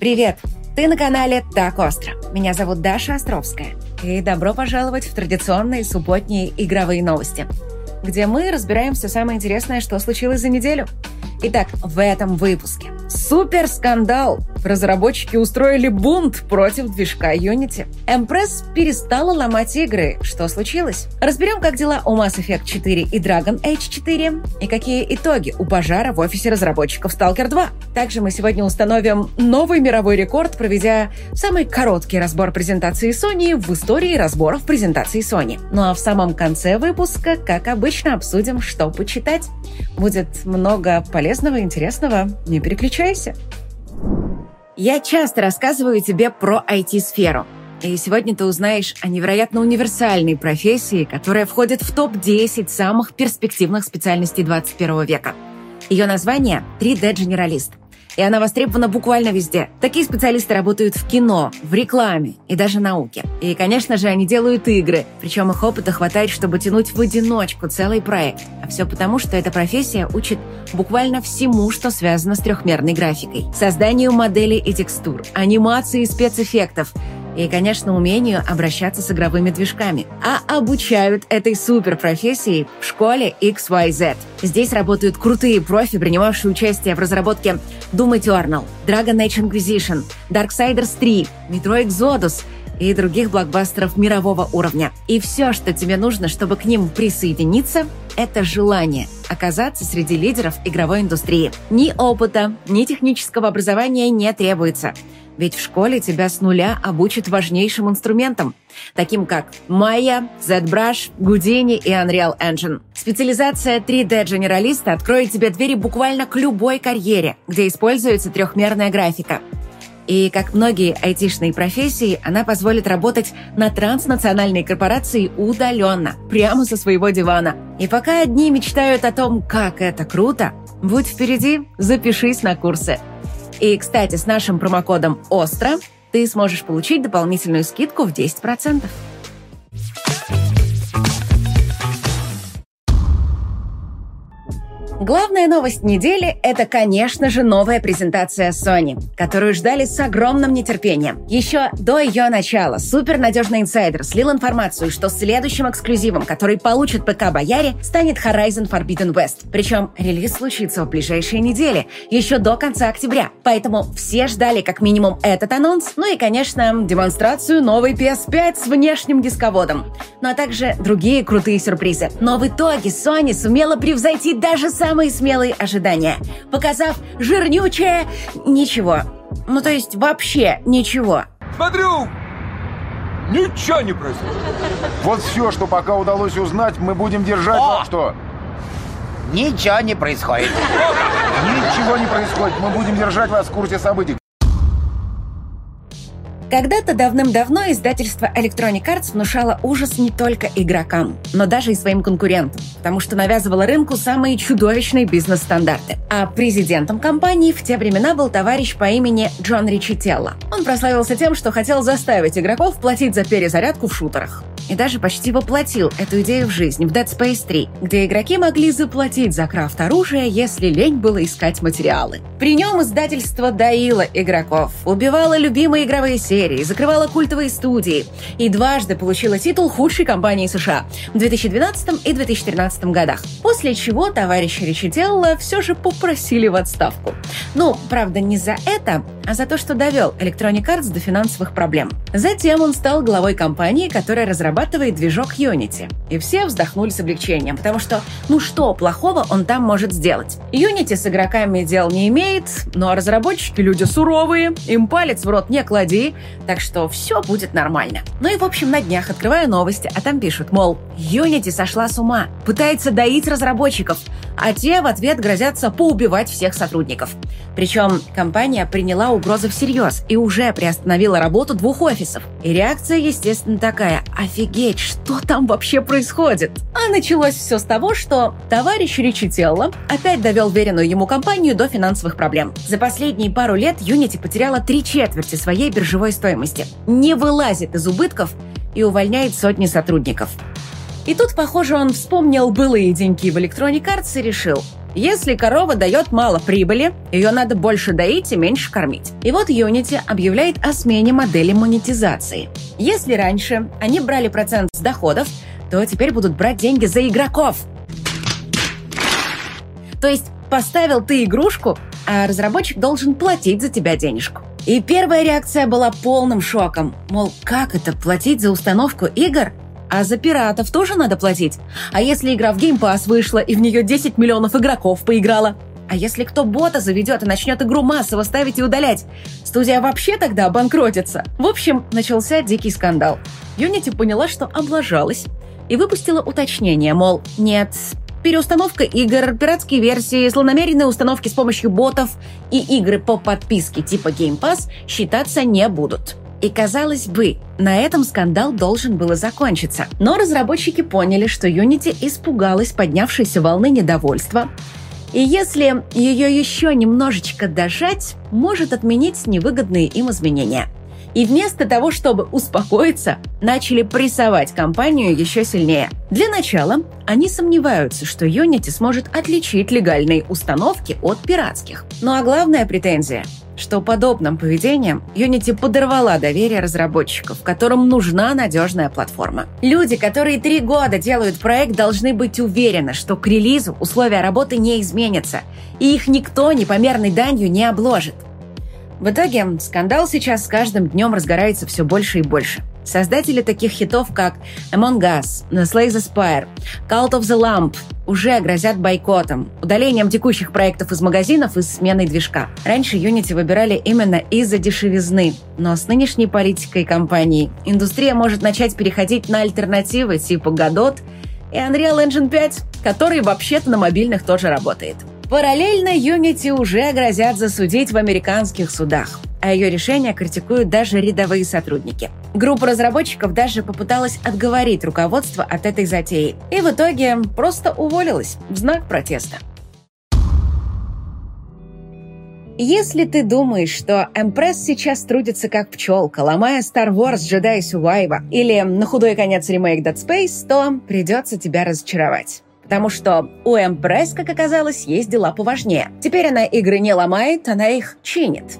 Привет! Ты на канале «Так остро». Меня зовут Даша Островская. И добро пожаловать в традиционные субботние игровые новости, где мы разбираем все самое интересное, что случилось за неделю. Итак, в этом выпуске супер скандал Разработчики устроили бунт против движка Unity. Empress перестала ломать игры. Что случилось? Разберем, как дела у Mass Effect 4 и Dragon Age 4, и какие итоги у пожара в офисе разработчиков Stalker 2. Также мы сегодня установим новый мировой рекорд, проведя самый короткий разбор презентации Sony в истории разборов презентации Sony. Ну а в самом конце выпуска, как обычно, обсудим, что почитать. Будет много полезного и интересного. Не переключайся. Я часто рассказываю тебе про IT-сферу. И сегодня ты узнаешь о невероятно универсальной профессии, которая входит в топ-10 самых перспективных специальностей 21 века. Ее название – 3D-генералист – и она востребована буквально везде. Такие специалисты работают в кино, в рекламе и даже науке. И, конечно же, они делают игры, причем их опыта хватает, чтобы тянуть в одиночку целый проект. А все потому, что эта профессия учит буквально всему, что связано с трехмерной графикой. Созданию моделей и текстур, анимации и спецэффектов – и, конечно, умению обращаться с игровыми движками. А обучают этой суперпрофессии в школе XYZ. Здесь работают крутые профи, принимавшие участие в разработке Doom Eternal, Dragon Age Inquisition, Darksiders 3, Metro Exodus и других блокбастеров мирового уровня. И все, что тебе нужно, чтобы к ним присоединиться, это желание оказаться среди лидеров игровой индустрии. Ни опыта, ни технического образования не требуется. Ведь в школе тебя с нуля обучат важнейшим инструментам, таким как Maya, ZBrush, Houdini и Unreal Engine. Специализация 3D-генералиста откроет тебе двери буквально к любой карьере, где используется трехмерная графика. И, как многие айтишные профессии, она позволит работать на транснациональной корпорации удаленно, прямо со своего дивана. И пока одни мечтают о том, как это круто, будь впереди, запишись на курсы – и, кстати, с нашим промокодом «ОСТРО» ты сможешь получить дополнительную скидку в 10%. Главная новость недели – это, конечно же, новая презентация Sony, которую ждали с огромным нетерпением. Еще до ее начала супернадежный инсайдер слил информацию, что следующим эксклюзивом, который получит ПК Бояре, станет Horizon Forbidden West. Причем релиз случится в ближайшие недели, еще до конца октября. Поэтому все ждали как минимум этот анонс, ну и, конечно, демонстрацию новой PS5 с внешним дисководом. Ну а также другие крутые сюрпризы. Но в итоге Sony сумела превзойти даже сам самые смелые ожидания, показав жирнючее ничего. Ну, то есть вообще ничего. Смотрю, ничего не происходит. Вот все, что пока удалось узнать, мы будем держать О! вам что? Ничего не происходит. Ничего не происходит. Мы будем держать вас в курсе событий. Когда-то давным-давно издательство Electronic Arts внушало ужас не только игрокам, но даже и своим конкурентам, потому что навязывало рынку самые чудовищные бизнес-стандарты. А президентом компании в те времена был товарищ по имени Джон Ричителло. Он прославился тем, что хотел заставить игроков платить за перезарядку в шутерах. И даже почти воплотил эту идею в жизнь в Dead Space 3, где игроки могли заплатить за крафт оружия, если лень было искать материалы. При нем издательство доило игроков, убивало любимые игровые серии, серии, закрывала культовые студии и дважды получила титул худшей компании США в 2012 и 2013 годах. После чего товарища Ричителла все же попросили в отставку. Ну, правда, не за это, а за то, что довел Electronic Arts до финансовых проблем. Затем он стал главой компании, которая разрабатывает движок Unity. И все вздохнули с облегчением, потому что, ну что плохого он там может сделать? Unity с игроками дел не имеет, ну а разработчики люди суровые, им палец в рот не клади, так что все будет нормально. Ну и в общем на днях открываю новости, а там пишут, мол, Unity сошла с ума, пытается доить разработчиков, а те в ответ грозятся поубивать всех сотрудников. Причем компания приняла угрозы всерьез и уже приостановила работу двух офисов. И реакция, естественно, такая «Офигеть, что там вообще происходит?» А началось все с того, что товарищ Ричителло опять довел веренную ему компанию до финансовых проблем. За последние пару лет Unity потеряла три четверти своей биржевой стоимости, не вылазит из убытков и увольняет сотни сотрудников. И тут, похоже, он вспомнил былые деньги в Electronic Arts и решил, если корова дает мало прибыли, ее надо больше доить и меньше кормить. И вот Unity объявляет о смене модели монетизации. Если раньше они брали процент с доходов, то теперь будут брать деньги за игроков. То есть поставил ты игрушку, а разработчик должен платить за тебя денежку. И первая реакция была полным шоком. Мол, как это платить за установку игр? А за пиратов тоже надо платить? А если игра в Game Pass вышла и в нее 10 миллионов игроков поиграла? А если кто бота заведет и начнет игру массово ставить и удалять? Студия вообще тогда обанкротится. В общем, начался дикий скандал. Unity поняла, что облажалась, и выпустила уточнение, мол, нет, переустановка игр, пиратские версии, злонамеренные установки с помощью ботов и игры по подписке типа Game Pass считаться не будут. И казалось бы, на этом скандал должен было закончиться. Но разработчики поняли, что Unity испугалась поднявшейся волны недовольства, и если ее еще немножечко дожать, может отменить невыгодные им изменения. И вместо того, чтобы успокоиться, начали прессовать компанию еще сильнее. Для начала они сомневаются, что Unity сможет отличить легальные установки от пиратских. Ну а главная претензия что подобным поведением Unity подорвала доверие разработчиков, которым нужна надежная платформа. Люди, которые три года делают проект, должны быть уверены, что к релизу условия работы не изменятся, и их никто непомерной данью не обложит. В итоге скандал сейчас с каждым днем разгорается все больше и больше. Создатели таких хитов, как Among Us, Slay the Spire, Cult of the Lamp уже грозят бойкотом, удалением текущих проектов из магазинов и сменой движка. Раньше Unity выбирали именно из-за дешевизны, но с нынешней политикой компании индустрия может начать переходить на альтернативы типа Godot и Unreal Engine 5, который вообще-то на мобильных тоже работает. Параллельно Unity уже грозят засудить в американских судах а ее решение критикуют даже рядовые сотрудники. Группа разработчиков даже попыталась отговорить руководство от этой затеи и в итоге просто уволилась в знак протеста. Если ты думаешь, что Empress сейчас трудится как пчелка, ломая Star Wars Jedi Survivor или на худой конец ремейк Dead Space, то придется тебя разочаровать. Потому что у Empress, как оказалось, есть дела поважнее. Теперь она игры не ломает, она их чинит.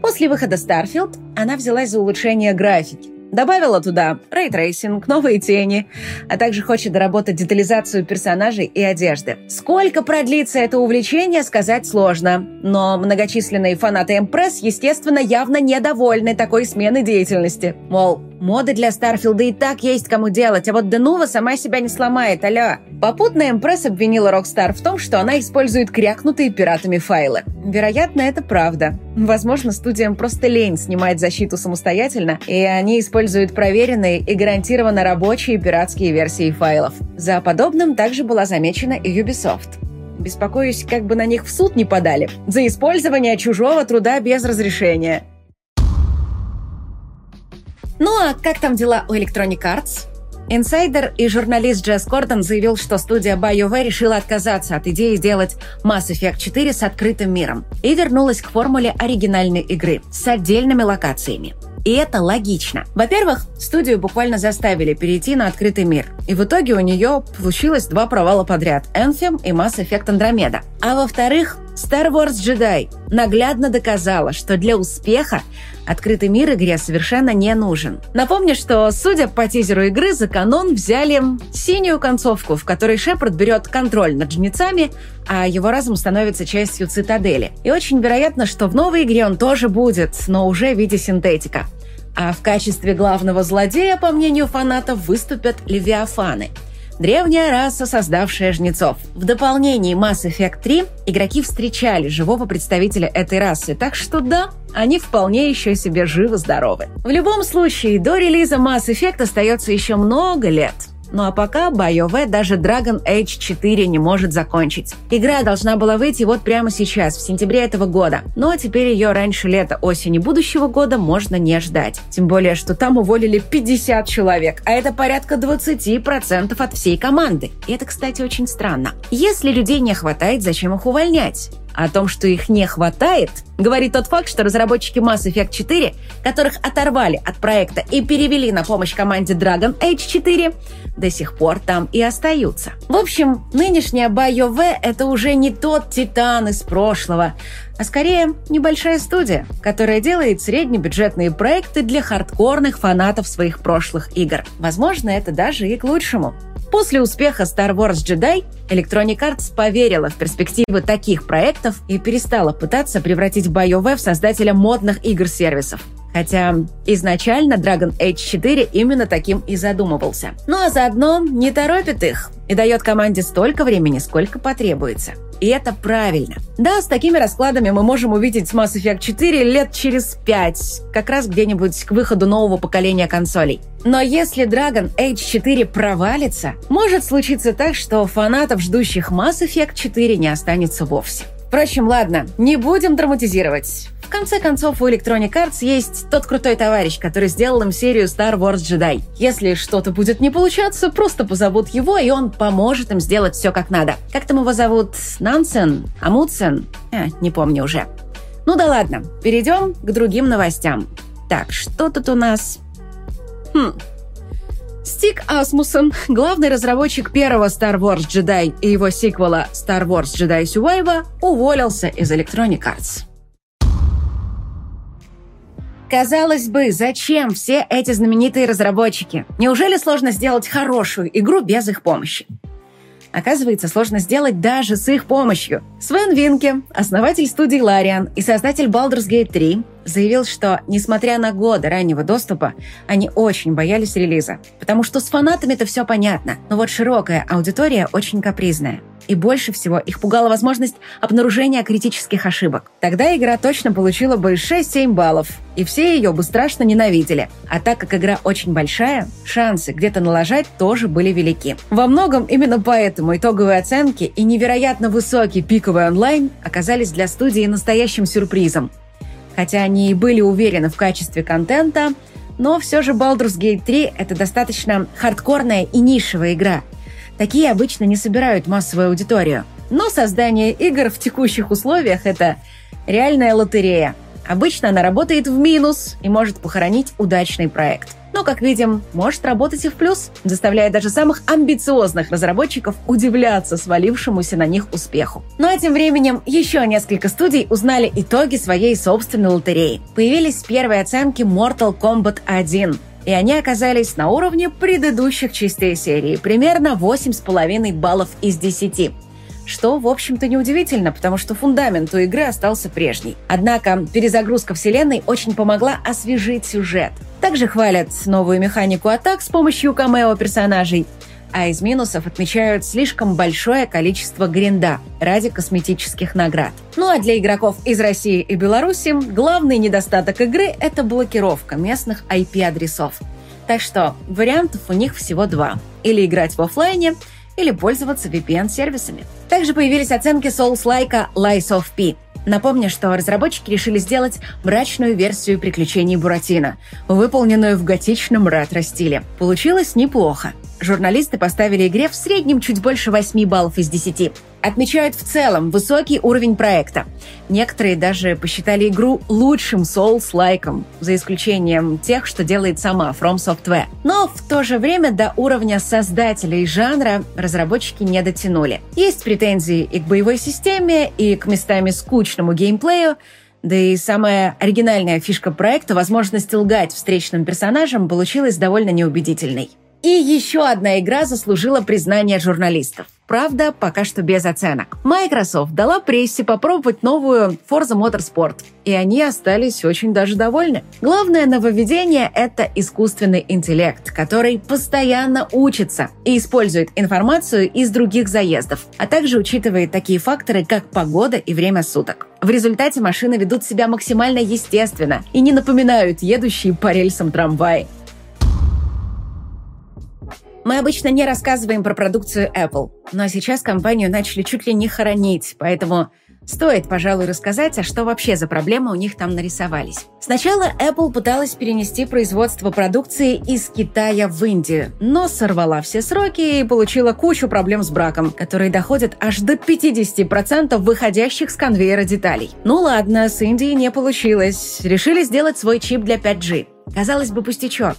После выхода Starfield она взялась за улучшение графики. Добавила туда ray tracing, новые тени, а также хочет доработать детализацию персонажей и одежды. Сколько продлится это увлечение, сказать сложно. Но многочисленные фанаты Empress, естественно, явно недовольны такой сменой деятельности. Мол, Моды для Старфилда и так есть кому делать, а вот Denuvo сама себя не сломает, алло. Попутно Empress обвинила Rockstar в том, что она использует крякнутые пиратами файлы. Вероятно, это правда. Возможно, студиям просто лень снимать защиту самостоятельно, и они используют проверенные и гарантированно рабочие пиратские версии файлов. За подобным также была замечена и Ubisoft. Беспокоюсь, как бы на них в суд не подали за использование чужого труда без разрешения. Ну а как там дела у Electronic Arts? Инсайдер и журналист Джесс Кордон заявил, что студия BioWare решила отказаться от идеи сделать Mass Effect 4 с открытым миром и вернулась к формуле оригинальной игры с отдельными локациями. И это логично. Во-первых, студию буквально заставили перейти на открытый мир. И в итоге у нее получилось два провала подряд – Anthem и Mass Effect Andromeda. А во-вторых, Star Wars Jedi наглядно доказала, что для успеха открытый мир игре совершенно не нужен. Напомню, что, судя по тизеру игры, за канон взяли синюю концовку, в которой Шепард берет контроль над жнецами, а его разум становится частью цитадели. И очень вероятно, что в новой игре он тоже будет, но уже в виде синтетика. А в качестве главного злодея, по мнению фанатов, выступят левиафаны – древняя раса, создавшая жнецов. В дополнении Mass Effect 3 игроки встречали живого представителя этой расы, так что да, они вполне еще себе живы-здоровы. В любом случае, до релиза Mass Effect остается еще много лет. Ну а пока BioWare даже Dragon Age 4 не может закончить. Игра должна была выйти вот прямо сейчас, в сентябре этого года. Но теперь ее раньше лета, осени будущего года можно не ждать. Тем более, что там уволили 50 человек, а это порядка 20% от всей команды. И это, кстати, очень странно. Если людей не хватает, зачем их увольнять? О том, что их не хватает, говорит тот факт, что разработчики Mass Effect 4, которых оторвали от проекта и перевели на помощь команде Dragon Age 4, до сих пор там и остаются. В общем, нынешняя BioWare — это уже не тот Титан из прошлого, а скорее небольшая студия, которая делает среднебюджетные проекты для хардкорных фанатов своих прошлых игр. Возможно, это даже и к лучшему. После успеха Star Wars Jedi Electronic Arts поверила в перспективы таких проектов и перестала пытаться превратить BioWare в создателя модных игр-сервисов. Хотя изначально Dragon Age 4 именно таким и задумывался. Ну а заодно не торопит их и дает команде столько времени, сколько потребуется. И это правильно. Да, с такими раскладами мы можем увидеть Mass Effect 4 лет через 5, как раз где-нибудь к выходу нового поколения консолей. Но если Dragon Age 4 провалится, может случиться так, что фанатов, ждущих Mass Effect 4, не останется вовсе. Впрочем, ладно, не будем драматизировать. В конце концов, у Electronic Arts есть тот крутой товарищ, который сделал им серию Star Wars Jedi. Если что-то будет не получаться, просто позовут его, и он поможет им сделать все как надо. Как там его зовут? Нансен? Амутсен? Э, не помню уже. Ну да ладно, перейдем к другим новостям. Так, что тут у нас? Хм, Стик Асмуссен, главный разработчик первого Star Wars Jedi и его сиквела Star Wars Jedi Survivor, уволился из Electronic Arts. Казалось бы, зачем все эти знаменитые разработчики? Неужели сложно сделать хорошую игру без их помощи? Оказывается, сложно сделать даже с их помощью. Свен Винке, основатель студии Larian и создатель Baldur's Gate 3, заявил, что, несмотря на годы раннего доступа, они очень боялись релиза. Потому что с фанатами это все понятно, но вот широкая аудитория очень капризная. И больше всего их пугала возможность обнаружения критических ошибок. Тогда игра точно получила бы 6-7 баллов, и все ее бы страшно ненавидели. А так как игра очень большая, шансы где-то налажать тоже были велики. Во многом именно поэтому итоговые оценки и невероятно высокий пиковый онлайн оказались для студии настоящим сюрпризом. Хотя они и были уверены в качестве контента, но все же Baldur's Gate 3 — это достаточно хардкорная и нишевая игра. Такие обычно не собирают массовую аудиторию. Но создание игр в текущих условиях — это реальная лотерея. Обычно она работает в минус и может похоронить удачный проект но, как видим, может работать и в плюс, заставляя даже самых амбициозных разработчиков удивляться свалившемуся на них успеху. Ну а тем временем еще несколько студий узнали итоги своей собственной лотереи. Появились первые оценки Mortal Kombat 1, и они оказались на уровне предыдущих частей серии, примерно 8,5 баллов из 10 что, в общем-то, неудивительно, потому что фундамент у игры остался прежний. Однако перезагрузка вселенной очень помогла освежить сюжет. Также хвалят новую механику атак с помощью камео персонажей, а из минусов отмечают слишком большое количество гринда ради косметических наград. Ну а для игроков из России и Беларуси главный недостаток игры – это блокировка местных IP-адресов. Так что вариантов у них всего два. Или играть в офлайне – или пользоваться VPN-сервисами. Также появились оценки Souls-like Lies of P. Напомню, что разработчики решили сделать мрачную версию приключений Буратино, выполненную в готичном ретро-стиле. Получилось неплохо. Журналисты поставили игре в среднем чуть больше 8 баллов из 10. Отмечают в целом высокий уровень проекта. Некоторые даже посчитали игру лучшим Souls-лайком, за исключением тех, что делает сама From Software. Но в то же время до уровня создателей жанра разработчики не дотянули. Есть претензии и к боевой системе, и к местами скучному геймплею, да и самая оригинальная фишка проекта, возможность лгать встречным персонажам, получилась довольно неубедительной. И еще одна игра заслужила признание журналистов. Правда, пока что без оценок. Microsoft дала прессе попробовать новую Forza Motorsport, и они остались очень даже довольны. Главное нововведение — это искусственный интеллект, который постоянно учится и использует информацию из других заездов, а также учитывает такие факторы, как погода и время суток. В результате машины ведут себя максимально естественно и не напоминают едущие по рельсам трамваи. Мы обычно не рассказываем про продукцию Apple, но сейчас компанию начали чуть ли не хоронить, поэтому Стоит, пожалуй, рассказать, а что вообще за проблемы у них там нарисовались. Сначала Apple пыталась перенести производство продукции из Китая в Индию, но сорвала все сроки и получила кучу проблем с браком, которые доходят аж до 50% выходящих с конвейера деталей. Ну ладно, с Индией не получилось. Решили сделать свой чип для 5G. Казалось бы, пустячок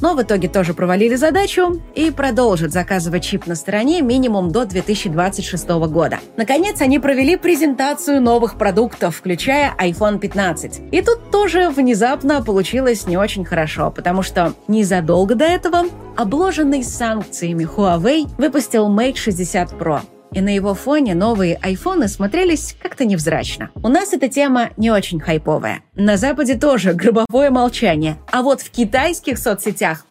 но в итоге тоже провалили задачу и продолжат заказывать чип на стороне минимум до 2026 года. Наконец, они провели презентацию новых продуктов, включая iPhone 15. И тут тоже внезапно получилось не очень хорошо, потому что незадолго до этого обложенный санкциями Huawei выпустил Mate 60 Pro – и на его фоне новые айфоны смотрелись как-то невзрачно. У нас эта тема не очень хайповая. На Западе тоже гробовое молчание. А вот в китайских соцсетях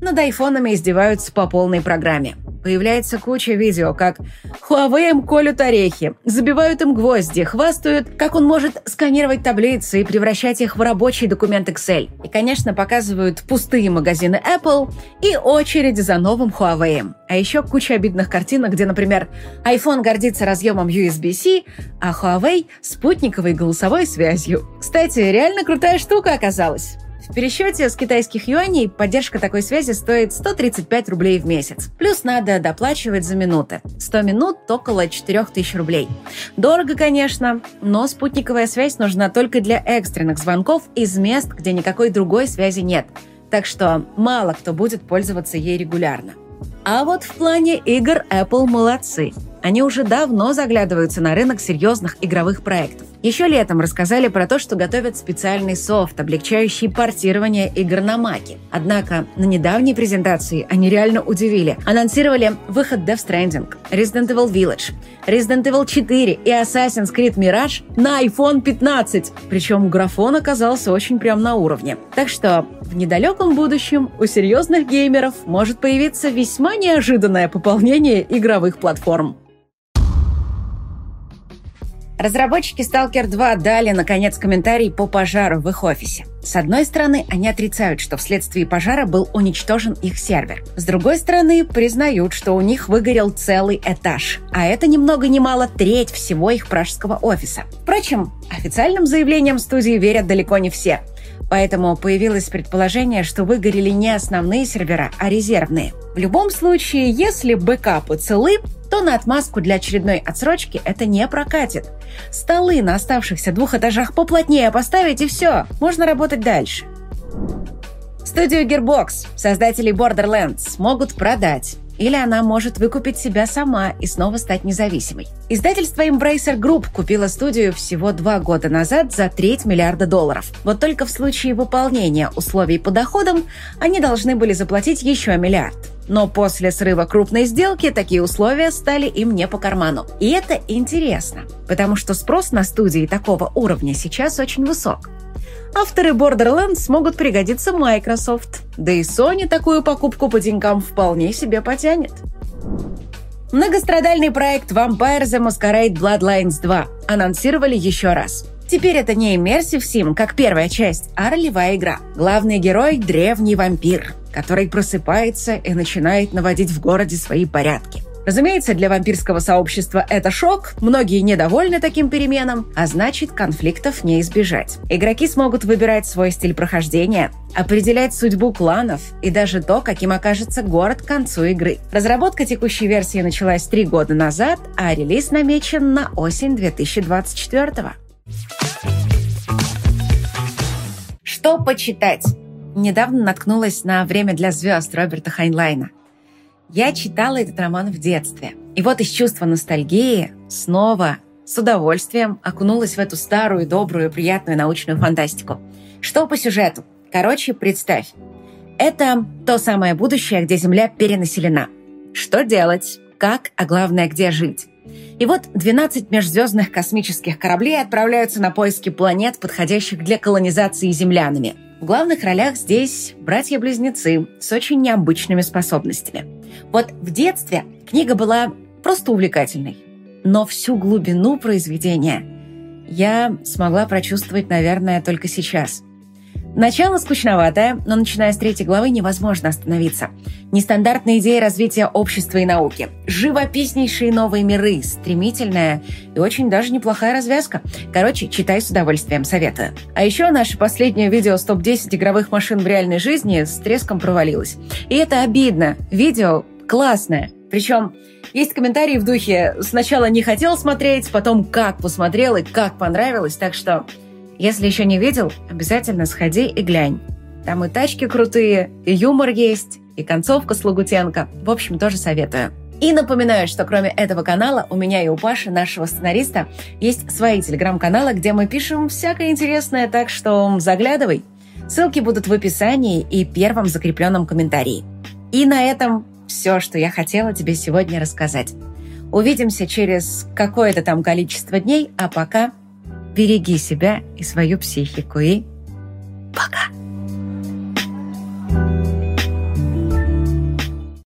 над айфонами издеваются по полной программе. Появляется куча видео, как Huawei им колют орехи, забивают им гвозди, хвастают, как он может сканировать таблицы и превращать их в рабочий документ Excel. И, конечно, показывают пустые магазины Apple и очереди за новым Huawei. А еще куча обидных картинок, где, например, iPhone гордится разъемом USB-C, а Huawei — спутниковой голосовой связью. Кстати, реально крутая штука оказалась. В пересчете с китайских юаней поддержка такой связи стоит 135 рублей в месяц. Плюс надо доплачивать за минуты. 100 минут – около 4000 рублей. Дорого, конечно, но спутниковая связь нужна только для экстренных звонков из мест, где никакой другой связи нет. Так что мало кто будет пользоваться ей регулярно. А вот в плане игр Apple молодцы. Они уже давно заглядываются на рынок серьезных игровых проектов. Еще летом рассказали про то, что готовят специальный софт, облегчающий портирование игр на Маке. Однако на недавней презентации они реально удивили. Анонсировали выход Death Stranding, Resident Evil Village, Resident Evil 4 и Assassin's Creed Mirage на iPhone 15. Причем графон оказался очень прям на уровне. Так что в недалеком будущем у серьезных геймеров может появиться весьма неожиданное пополнение игровых платформ. Разработчики Stalker 2 дали, наконец, комментарий по пожару в их офисе. С одной стороны, они отрицают, что вследствие пожара был уничтожен их сервер. С другой стороны, признают, что у них выгорел целый этаж. А это ни много ни мало треть всего их пражского офиса. Впрочем, официальным заявлениям студии верят далеко не все. Поэтому появилось предположение, что выгорели не основные сервера, а резервные. В любом случае, если бэкапы целы, то на отмазку для очередной отсрочки это не прокатит. Столы на оставшихся двух этажах поплотнее поставить и все, можно работать дальше. Студию Gearbox создатели Borderlands могут продать или она может выкупить себя сама и снова стать независимой. Издательство Embracer Group купило студию всего два года назад за треть миллиарда долларов. Вот только в случае выполнения условий по доходам они должны были заплатить еще миллиард. Но после срыва крупной сделки такие условия стали им не по карману. И это интересно, потому что спрос на студии такого уровня сейчас очень высок. Авторы Borderlands могут пригодиться Microsoft, да и Sony такую покупку по деньгам вполне себе потянет. Многострадальный проект Vampire the Masquerade Bloodlines 2 анонсировали еще раз. Теперь это не Immersive Sim, как первая часть, а ролевая игра. Главный герой – древний вампир, который просыпается и начинает наводить в городе свои порядки. Разумеется, для вампирского сообщества это шок, многие недовольны таким переменам, а значит, конфликтов не избежать. Игроки смогут выбирать свой стиль прохождения, определять судьбу кланов и даже то, каким окажется город к концу игры. Разработка текущей версии началась три года назад, а релиз намечен на осень 2024 -го. Что почитать? Недавно наткнулась на «Время для звезд» Роберта Хайнлайна – я читала этот роман в детстве. И вот из чувства ностальгии снова с удовольствием окунулась в эту старую, добрую, приятную научную фантастику. Что по сюжету? Короче, представь. Это то самое будущее, где Земля перенаселена. Что делать? Как? А главное, где жить? И вот 12 межзвездных космических кораблей отправляются на поиски планет, подходящих для колонизации землянами. В главных ролях здесь братья-близнецы с очень необычными способностями. Вот в детстве книга была просто увлекательной. Но всю глубину произведения я смогла прочувствовать, наверное, только сейчас. Начало скучноватое, но начиная с третьей главы невозможно остановиться. Нестандартные идеи развития общества и науки, живописнейшие новые миры, стремительная и очень даже неплохая развязка. Короче, читай с удовольствием, советую. А еще наше последнее видео с топ-10 игровых машин в реальной жизни с треском провалилось. И это обидно. Видео классное. Причем есть комментарии в духе «сначала не хотел смотреть, потом как посмотрел и как понравилось», так что если еще не видел, обязательно сходи и глянь. Там и тачки крутые, и юмор есть, и концовка с Лагутенко. В общем, тоже советую. И напоминаю, что кроме этого канала у меня и у Паши, нашего сценариста, есть свои телеграм-каналы, где мы пишем всякое интересное, так что заглядывай. Ссылки будут в описании и первом закрепленном комментарии. И на этом все, что я хотела тебе сегодня рассказать. Увидимся через какое-то там количество дней, а пока Береги себя и свою психику. И пока!